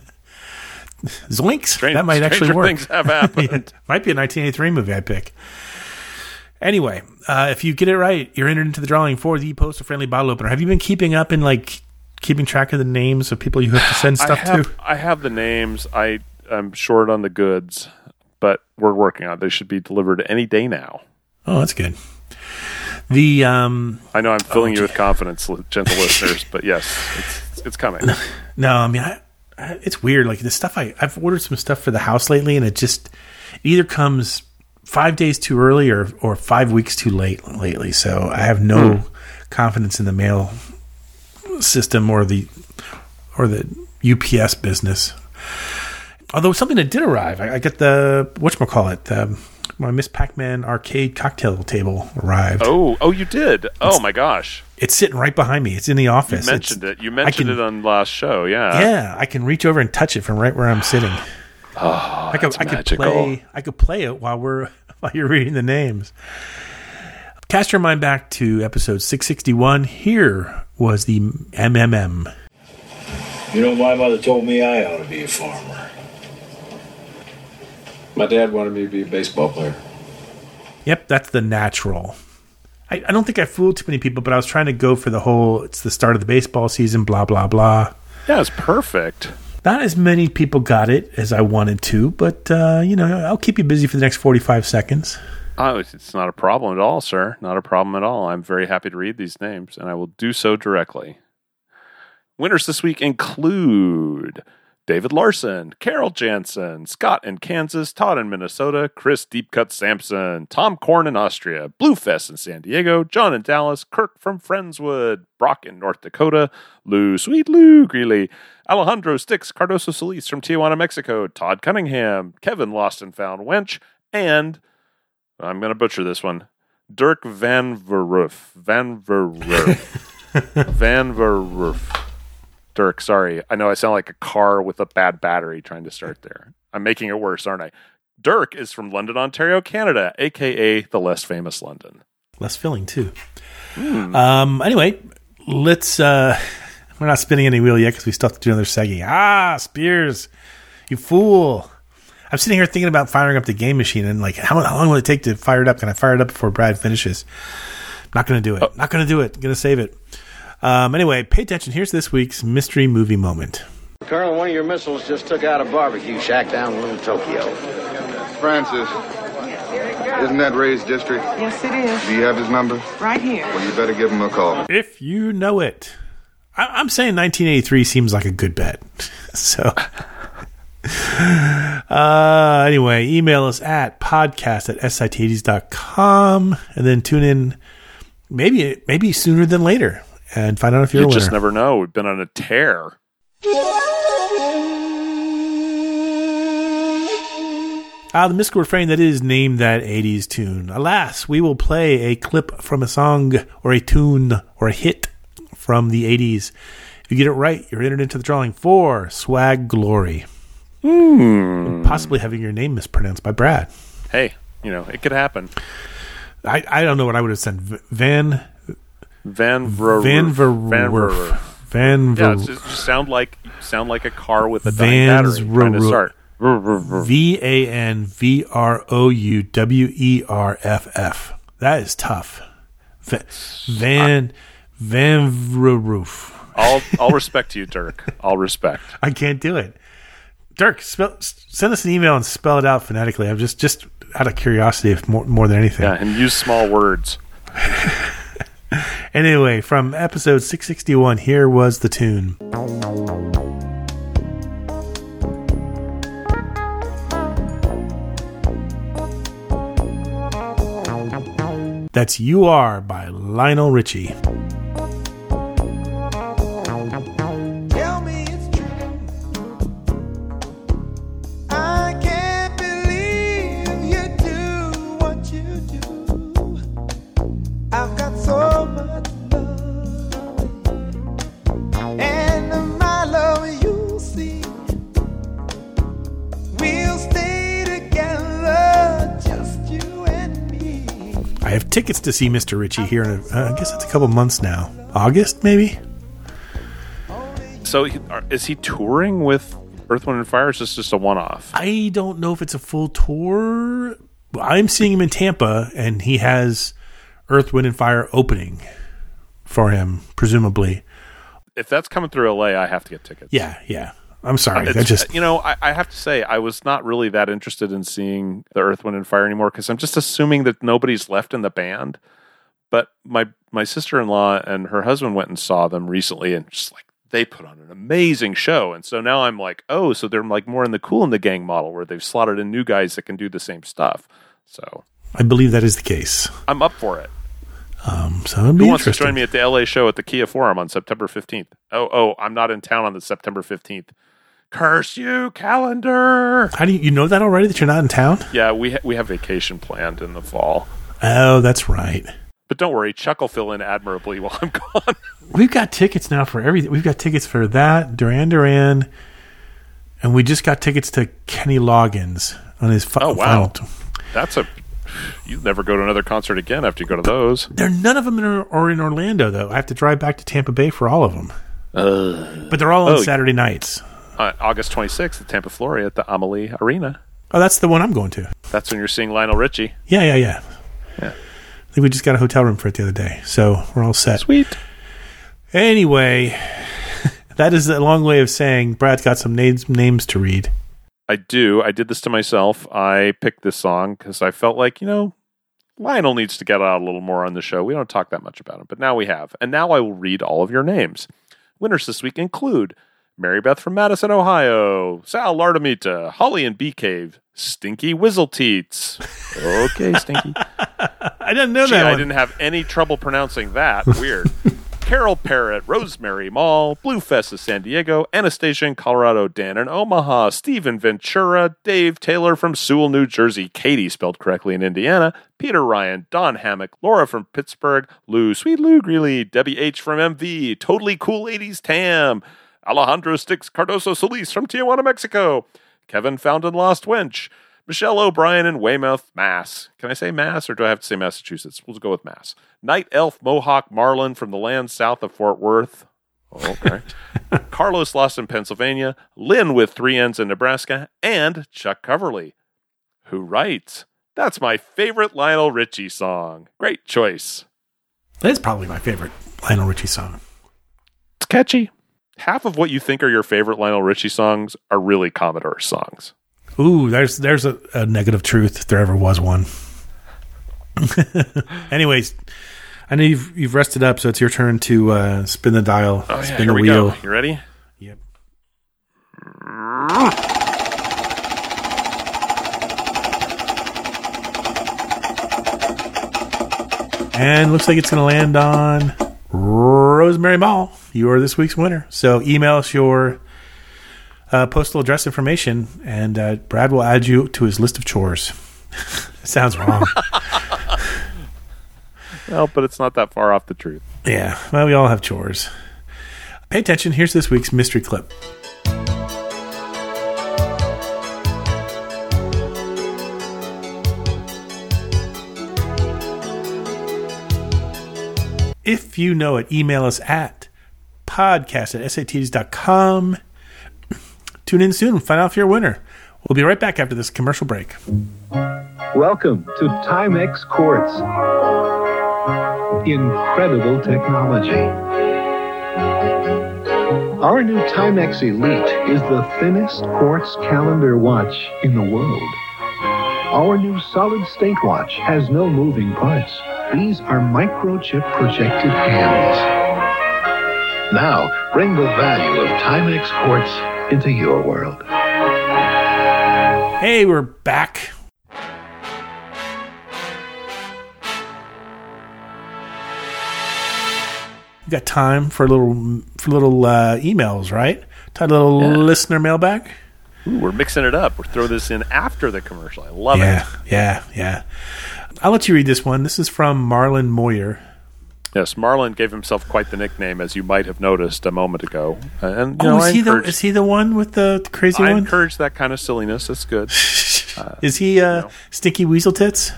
Zoinks! Strange- that might actually work. things have happened. *laughs* Might be a 1983 movie I pick. Anyway, uh, if you get it right, you're entered into the drawing for the poster friendly bottle opener. Have you been keeping up in like keeping track of the names of people you have to send I stuff have, to? I have the names. I I'm short on the goods, but we're working on. it. They should be delivered any day now. Oh, that's good. The um, I know I'm filling Oh, you with confidence, gentle *laughs* listeners, but yes, it's it's coming. No, I mean, I, I, it's weird. Like the stuff I I've ordered some stuff for the house lately, and it just it either comes five days too early or or five weeks too late lately. So I have no confidence in the mail system or the or the UPS business. Although something that did arrive, I, I got the whatchamacallit, um, my Miss Pac-Man arcade cocktail table arrived. Oh, oh, you did. Oh my gosh, It's sitting right behind me. It's in the you office. It's- mentioned it. You mentioned can- it on last show. Yeah. yeah, I can reach over and touch it from right where I'm sitting. *sighs* I could, Oh, that's I could magical. play. I could play it while we're *laughs* while you're reading the names. Cast your mind back to episode 661. Here was the MMM. You know, my mother told me I ought to be a farmer. My dad wanted me to be a baseball player. Yep, that's the natural. I, I don't think I fooled too many people, but I was trying to go for the whole. It's the start of the baseball season. Blah blah blah. Yeah, it's perfect. Not as many people got it as I wanted to, but uh, you know, I'll keep you busy for the next 45 seconds. Oh, it's- it's not a problem at all, sir. Not a problem at all. I'm very happy to read these names, and I will do so directly. Winners this week include David Larson, Carol Jansen, Scott in Kansas, Todd in Minnesota, Chris Deepcut Sampson, Tom Korn in Austria, Bluefest in San Diego, John in Dallas, Kirk from Friendswood, Brock in North Dakota, Lou, Sweet Lou Greeley, Alejandro Sticks, Cardoso Solis from Tijuana, Mexico, Todd Cunningham, Kevin Lost and Found Wench, and I'm going to butcher this one. Dirk Van Verroof. Van Verroof. *laughs* Van Verroof. Dirk, sorry. I know I sound like a car with a bad battery trying to start *laughs* there. I'm making it worse, aren't I? Dirk is from London, Ontario, Canada, aka the less famous London. Less filling too. Um. Anyway, let's. uh We're not spinning any wheel yet because we still have to do another seggy. Ah, Spears, you fool! I'm sitting here thinking about firing up the game machine and like, how, how long will it take to fire it up? Can I fire it up before Brad finishes? Not going to do it. Not going to do it. Going to save it. Um, anyway, pay attention. Here's this week's mystery movie moment. Colonel, one of your missiles just took out a barbecue shack down in Little Tokyo. Francis, isn't that Ray's district? Yes, it is. Do you have his number? Right here. Well, you better give him a call. If you know it. I, I'm saying 1983 seems like a good bet. *laughs* so, *laughs* uh, anyway, email us at podcast at sit80s.com and then tune in maybe maybe sooner than later and find out if you're You a winner. just never know. We've been on a tear. Ah, the mystical refrain that is named that 80s tune. Alas, we will play a clip from a song or a tune or a hit from the 80s. If you get it right, you're entered into the drawing for Swag Glory. Hmm. Possibly having your name mispronounced by Brad. Hey, you know, it could happen. I, I don't know what I would have said. Van Van Verroof. Van Van Verwerf. Van Yeah, Ver it's just, just sound like sound like a car with a dying Vans battery trying to start. V A N V R O U W E R F F. That is tough. Va- Van Van Verroof. I'll *laughs* I'll respect you, Dirk. I'll respect. I can't do it. Dirk, spell, send us an email and spell it out phonetically. I'm just just out of curiosity, if more more than anything. Yeah, and use small words. *laughs* *laughs* anyway, from episode 661, here was the tune. That's You Are by Lionel Richie. I have tickets to see Mr. Richie here in, a, uh, I guess it's a couple months now. August, maybe? So he- are- is he touring with Earth, Wind, and Fire? Or is this just a one-off? I don't know if it's a full tour. I'm seeing him in Tampa, and he has Earth, Wind, and Fire opening for him, presumably. If that's coming through LA, I have to get tickets. Yeah, yeah. I'm sorry. I just you know, I, I have to say, I was not really that interested in seeing the Earth, Wind, and Fire anymore because I'm just assuming that nobody's left in the band. But my my sister in law and her husband went and saw them recently, and just like they put on an amazing show. And so now I'm like, oh, so they're like more in the Kool and the Gang model where they've slotted in new guys that can do the same stuff. So I believe that is the case. I'm up for it. Um, so be Who wants to join me at the LA show at the Kia Forum on September 15th? Oh, oh, I'm not in town on the September 15th. Curse you, calendar. How do you, you know that already that you're not in town? Yeah, we ha- we have vacation planned in the fall. Oh, that's right. But don't worry, Chuck will fill in admirably while I'm gone. *laughs* We've got tickets now for everything. We've got tickets for that Duran Duran, and we just got tickets to Kenny Loggins on his fi- Oh, wow. final. That's a you never go to another concert again after you go to those. There, none of them are, are in Orlando though. I have to drive back to Tampa Bay for all of them. but they're all on Oh. Saturday nights. Uh, August 26th at Tampa, Florida at the Amalie Arena. Oh, that's the one I'm going to. That's when you're seeing Lionel Richie. Yeah, yeah, yeah. Yeah. I think we just got a hotel room for it the other day, so we're all set. Sweet. Anyway, *laughs* that is a long way of saying Brad's got some names names to read. I do. I did this to myself. I picked this song because I felt like, you know, Lionel needs to get out a little more on the show. We don't talk that much about him, but now we have. And now I will read all of your names. Winners this week include Mary Beth from Madison, Ohio, Sal Lardamita, Holly and Bee Cave, Stinky Whizzleteats. Okay, Stinky. *laughs* I didn't know Gee, that I one. didn't have any trouble pronouncing that. Weird. *laughs* Carol Parrott, Rosemary Mall, Bluefest of San Diego, Anastasia in Colorado, Dan in Omaha, Stephen Ventura, Dave Taylor from Sewell, New Jersey, Katie spelled correctly in Indiana, Peter Ryan, Don Hammock, Laura from Pittsburgh, Lou, Sweet Lou Greeley, Debbie H from MV, Totally Cool 80s Tam, Alejandro Stix Cardoso Solis from Tijuana, Mexico, Kevin Found and Lost Wench, Michelle O'Brien in Weymouth, Mass. Can I say Mass or do I have to say Massachusetts? We'll go with Mass. Night Elf Mohawk Marlin from the land south of Fort Worth. Oh, okay. *laughs* Carlos Lost in Pennsylvania, Lynn with three N's in Nebraska, and Chuck Coverly, who writes, That's my favorite Lionel Richie song. Great choice. That's probably my favorite Lionel Richie song. It's catchy. Half of what you think are your favorite Lionel Richie songs are really Commodore songs. Ooh, there's there's a, a negative truth if there ever was one. *laughs* Anyways, I know you've you've rested up, so it's your turn to uh, spin the dial, Oh, yeah, spin the wheel. go. You ready? Yep. And looks like it's going to land on Rosemary Mall. You are this week's winner. So email us your uh, postal address information, and uh, Brad will add you to his list of chores. *laughs* Sounds wrong. *laughs* Well, but it's not that far off the truth. yeah, well, we all have chores. Pay attention. Here's this week's mystery clip. If you know it, email us at podcast at sit80s.com. *clears throat* Tune in soon find out if you're a winner. We'll be right back after this commercial break. Welcome to Timex Quartz. Incredible technology. Our new Timex Elite is the thinnest quartz calendar watch in the world. Our new solid state watch has no moving parts. These are microchip projected hands. Now, bring the value of Timex quartz into your world. Hey, we're back. You got time for a little for little uh, emails, right? Time a little yeah. listener mailbag. Ooh, we're mixing it up. We're throw this in after the commercial. I love yeah, it. Yeah, yeah, yeah. I'll let you read this one. This is from Marlon Moyer. Yes, Marlin gave himself quite the nickname, as you might have noticed a moment ago. And you oh, know, is he the is he the one with the crazy I one? encourage that kind of silliness. That's good. *laughs* Uh, Is he uh, Stinky Weasel Tits?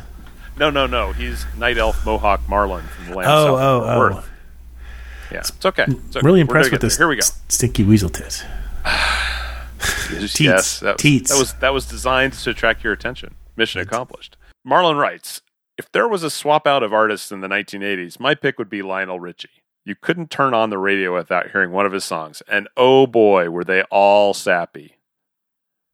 no, no, no. He's Night Elf Mohawk Marlin from the land Oh, south oh, of Fort oh. Yeah, it's okay. It's okay. Really impressed with this. Here we go. Stinky Weasel Tits. *sighs* *sighs* Teats. yes, that, Teats. that was that was designed to attract your attention. Mission accomplished. Marlon writes: If there was a swap out of artists in the 1980s, my pick would be Lionel Richie. You couldn't turn on the radio without hearing one of his songs, and oh boy, were they all sappy.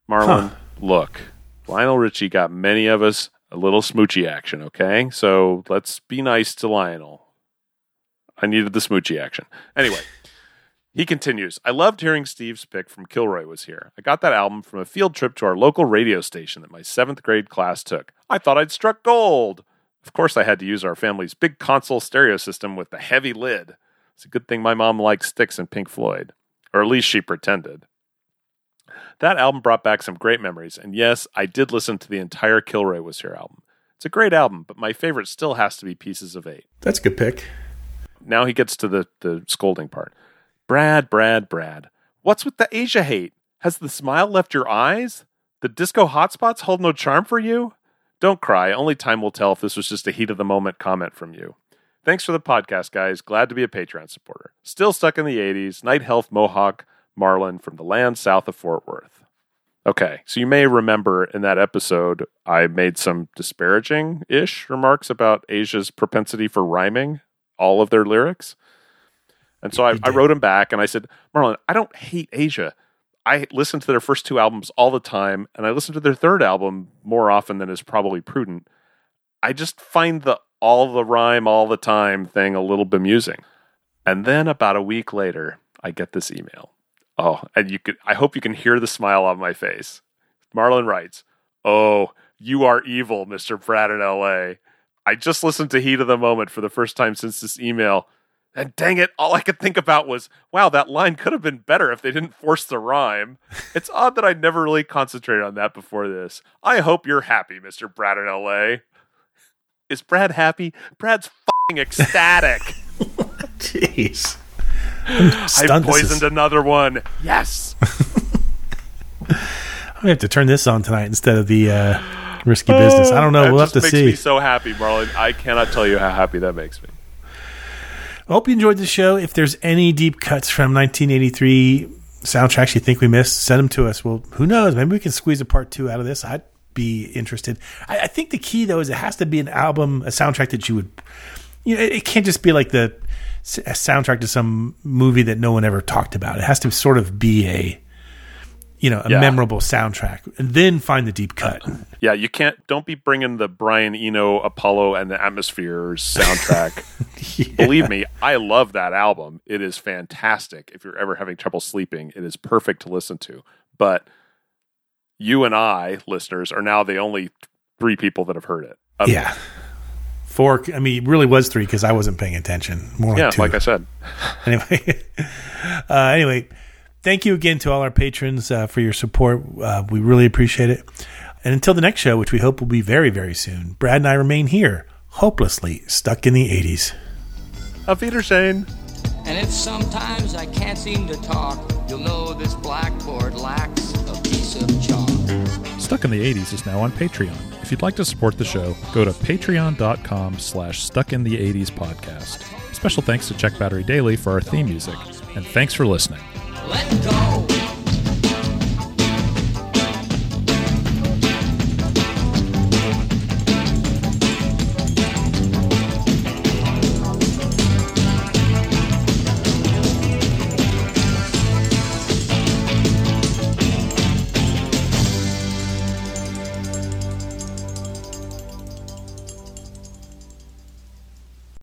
Marlon, Huh. look, Lionel Richie got many of us a little smoochy action. Okay, so let's be nice to Lionel. I needed the smoochy action. Anyway. He continues, I loved hearing Steve's pick from Kilroy was here. I got that album from a field trip to our local radio station that my seventh grade class took. I thought I'd struck gold. Of course, I had to use our family's big console stereo system with the heavy lid. It's a good thing my mom liked Styx and Pink Floyd, or at least she pretended. That album brought back some great memories, and yes, I did listen to the entire Kilroy was here album. It's a great album, but my favorite still has to be Pieces of Eight. That's a good pick. Now he gets to the, the scolding part. Brad, Brad, Brad. What's with the Asia hate? Has the smile left your eyes? The disco hotspots hold no charm for you? Don't cry. Only time will tell if this was just a heat of the moment comment from you. Thanks for the podcast, guys. Glad to be a Patreon supporter. Still stuck in the 80s. Night Elf Mohawk Marlin from the land south of Fort Worth. Okay, so you may remember in that episode, I made some disparaging ish remarks about Asia's propensity for rhyming all of their lyrics. And so I, I wrote him back and I said, Marlon, I don't hate Asia. I listen to their first two albums all the time, and I listen to their third album more often than is probably prudent. I just find the all the rhyme all the time thing a little bemusing. And then about a week later, I get this email. Oh, and you could I hope you can hear the smile on my face. Marlon writes, Oh, you are evil, Mr. Pratt in LA. I just listened to Heat of the Moment for the first time since this email. And dang it, all I could think about was, wow, that line could have been better if they didn't force the rhyme. It's odd that I'd never really concentrated on that before this. I hope you're happy, Mr. Brad in LA. Is Brad happy? Brad's fucking ecstatic. *laughs* Jeez. I poisoned is- another one. Yes. *laughs* I'm gonna have to turn this on tonight instead of the uh, risky business. I don't know. That we'll have to makes see. me so happy, Marlon. I cannot tell you how happy that makes me. I hope you enjoyed the show. If there's any deep cuts from 1983 soundtracks you think we missed, send them to us. Well, who knows? Maybe we can squeeze a part two out of this. I'd be interested. I, I think the key though is it has to be an album, a soundtrack that you would. You know, it, it can't just be like the soundtrack to some movie that no one ever talked about. It has to sort of be a, you know, a Yeah. memorable soundtrack, and then find the deep cut. *laughs* Yeah, you can't. Don't be bringing the Brian Eno, Apollo, and the Atmospheres soundtrack. *laughs* *laughs* Believe me, I love that album. It is fantastic. If you're ever having trouble sleeping, it is perfect to listen to. But you and I, listeners, are now the only three people that have heard it. Um, yeah. Four. I mean, it really was three because I wasn't paying attention. More like yeah, two. like I said. anyway, uh, anyway, thank you again to all our patrons uh, for your support. Uh, we really appreciate it. And until the next show, which we hope will be very, very soon, Brad and I remain here, hopelessly stuck in the 80s. Auf Wiedersehen. And if sometimes I can't seem to talk, you'll know this blackboard lacks a piece of chalk. Stuck in the 80s is now on Patreon. If you'd like to support the show, go to patreon.com slash stuck in the 80s podcast. Special thanks to Check Battery Daily for our theme music, and thanks for listening. Let go.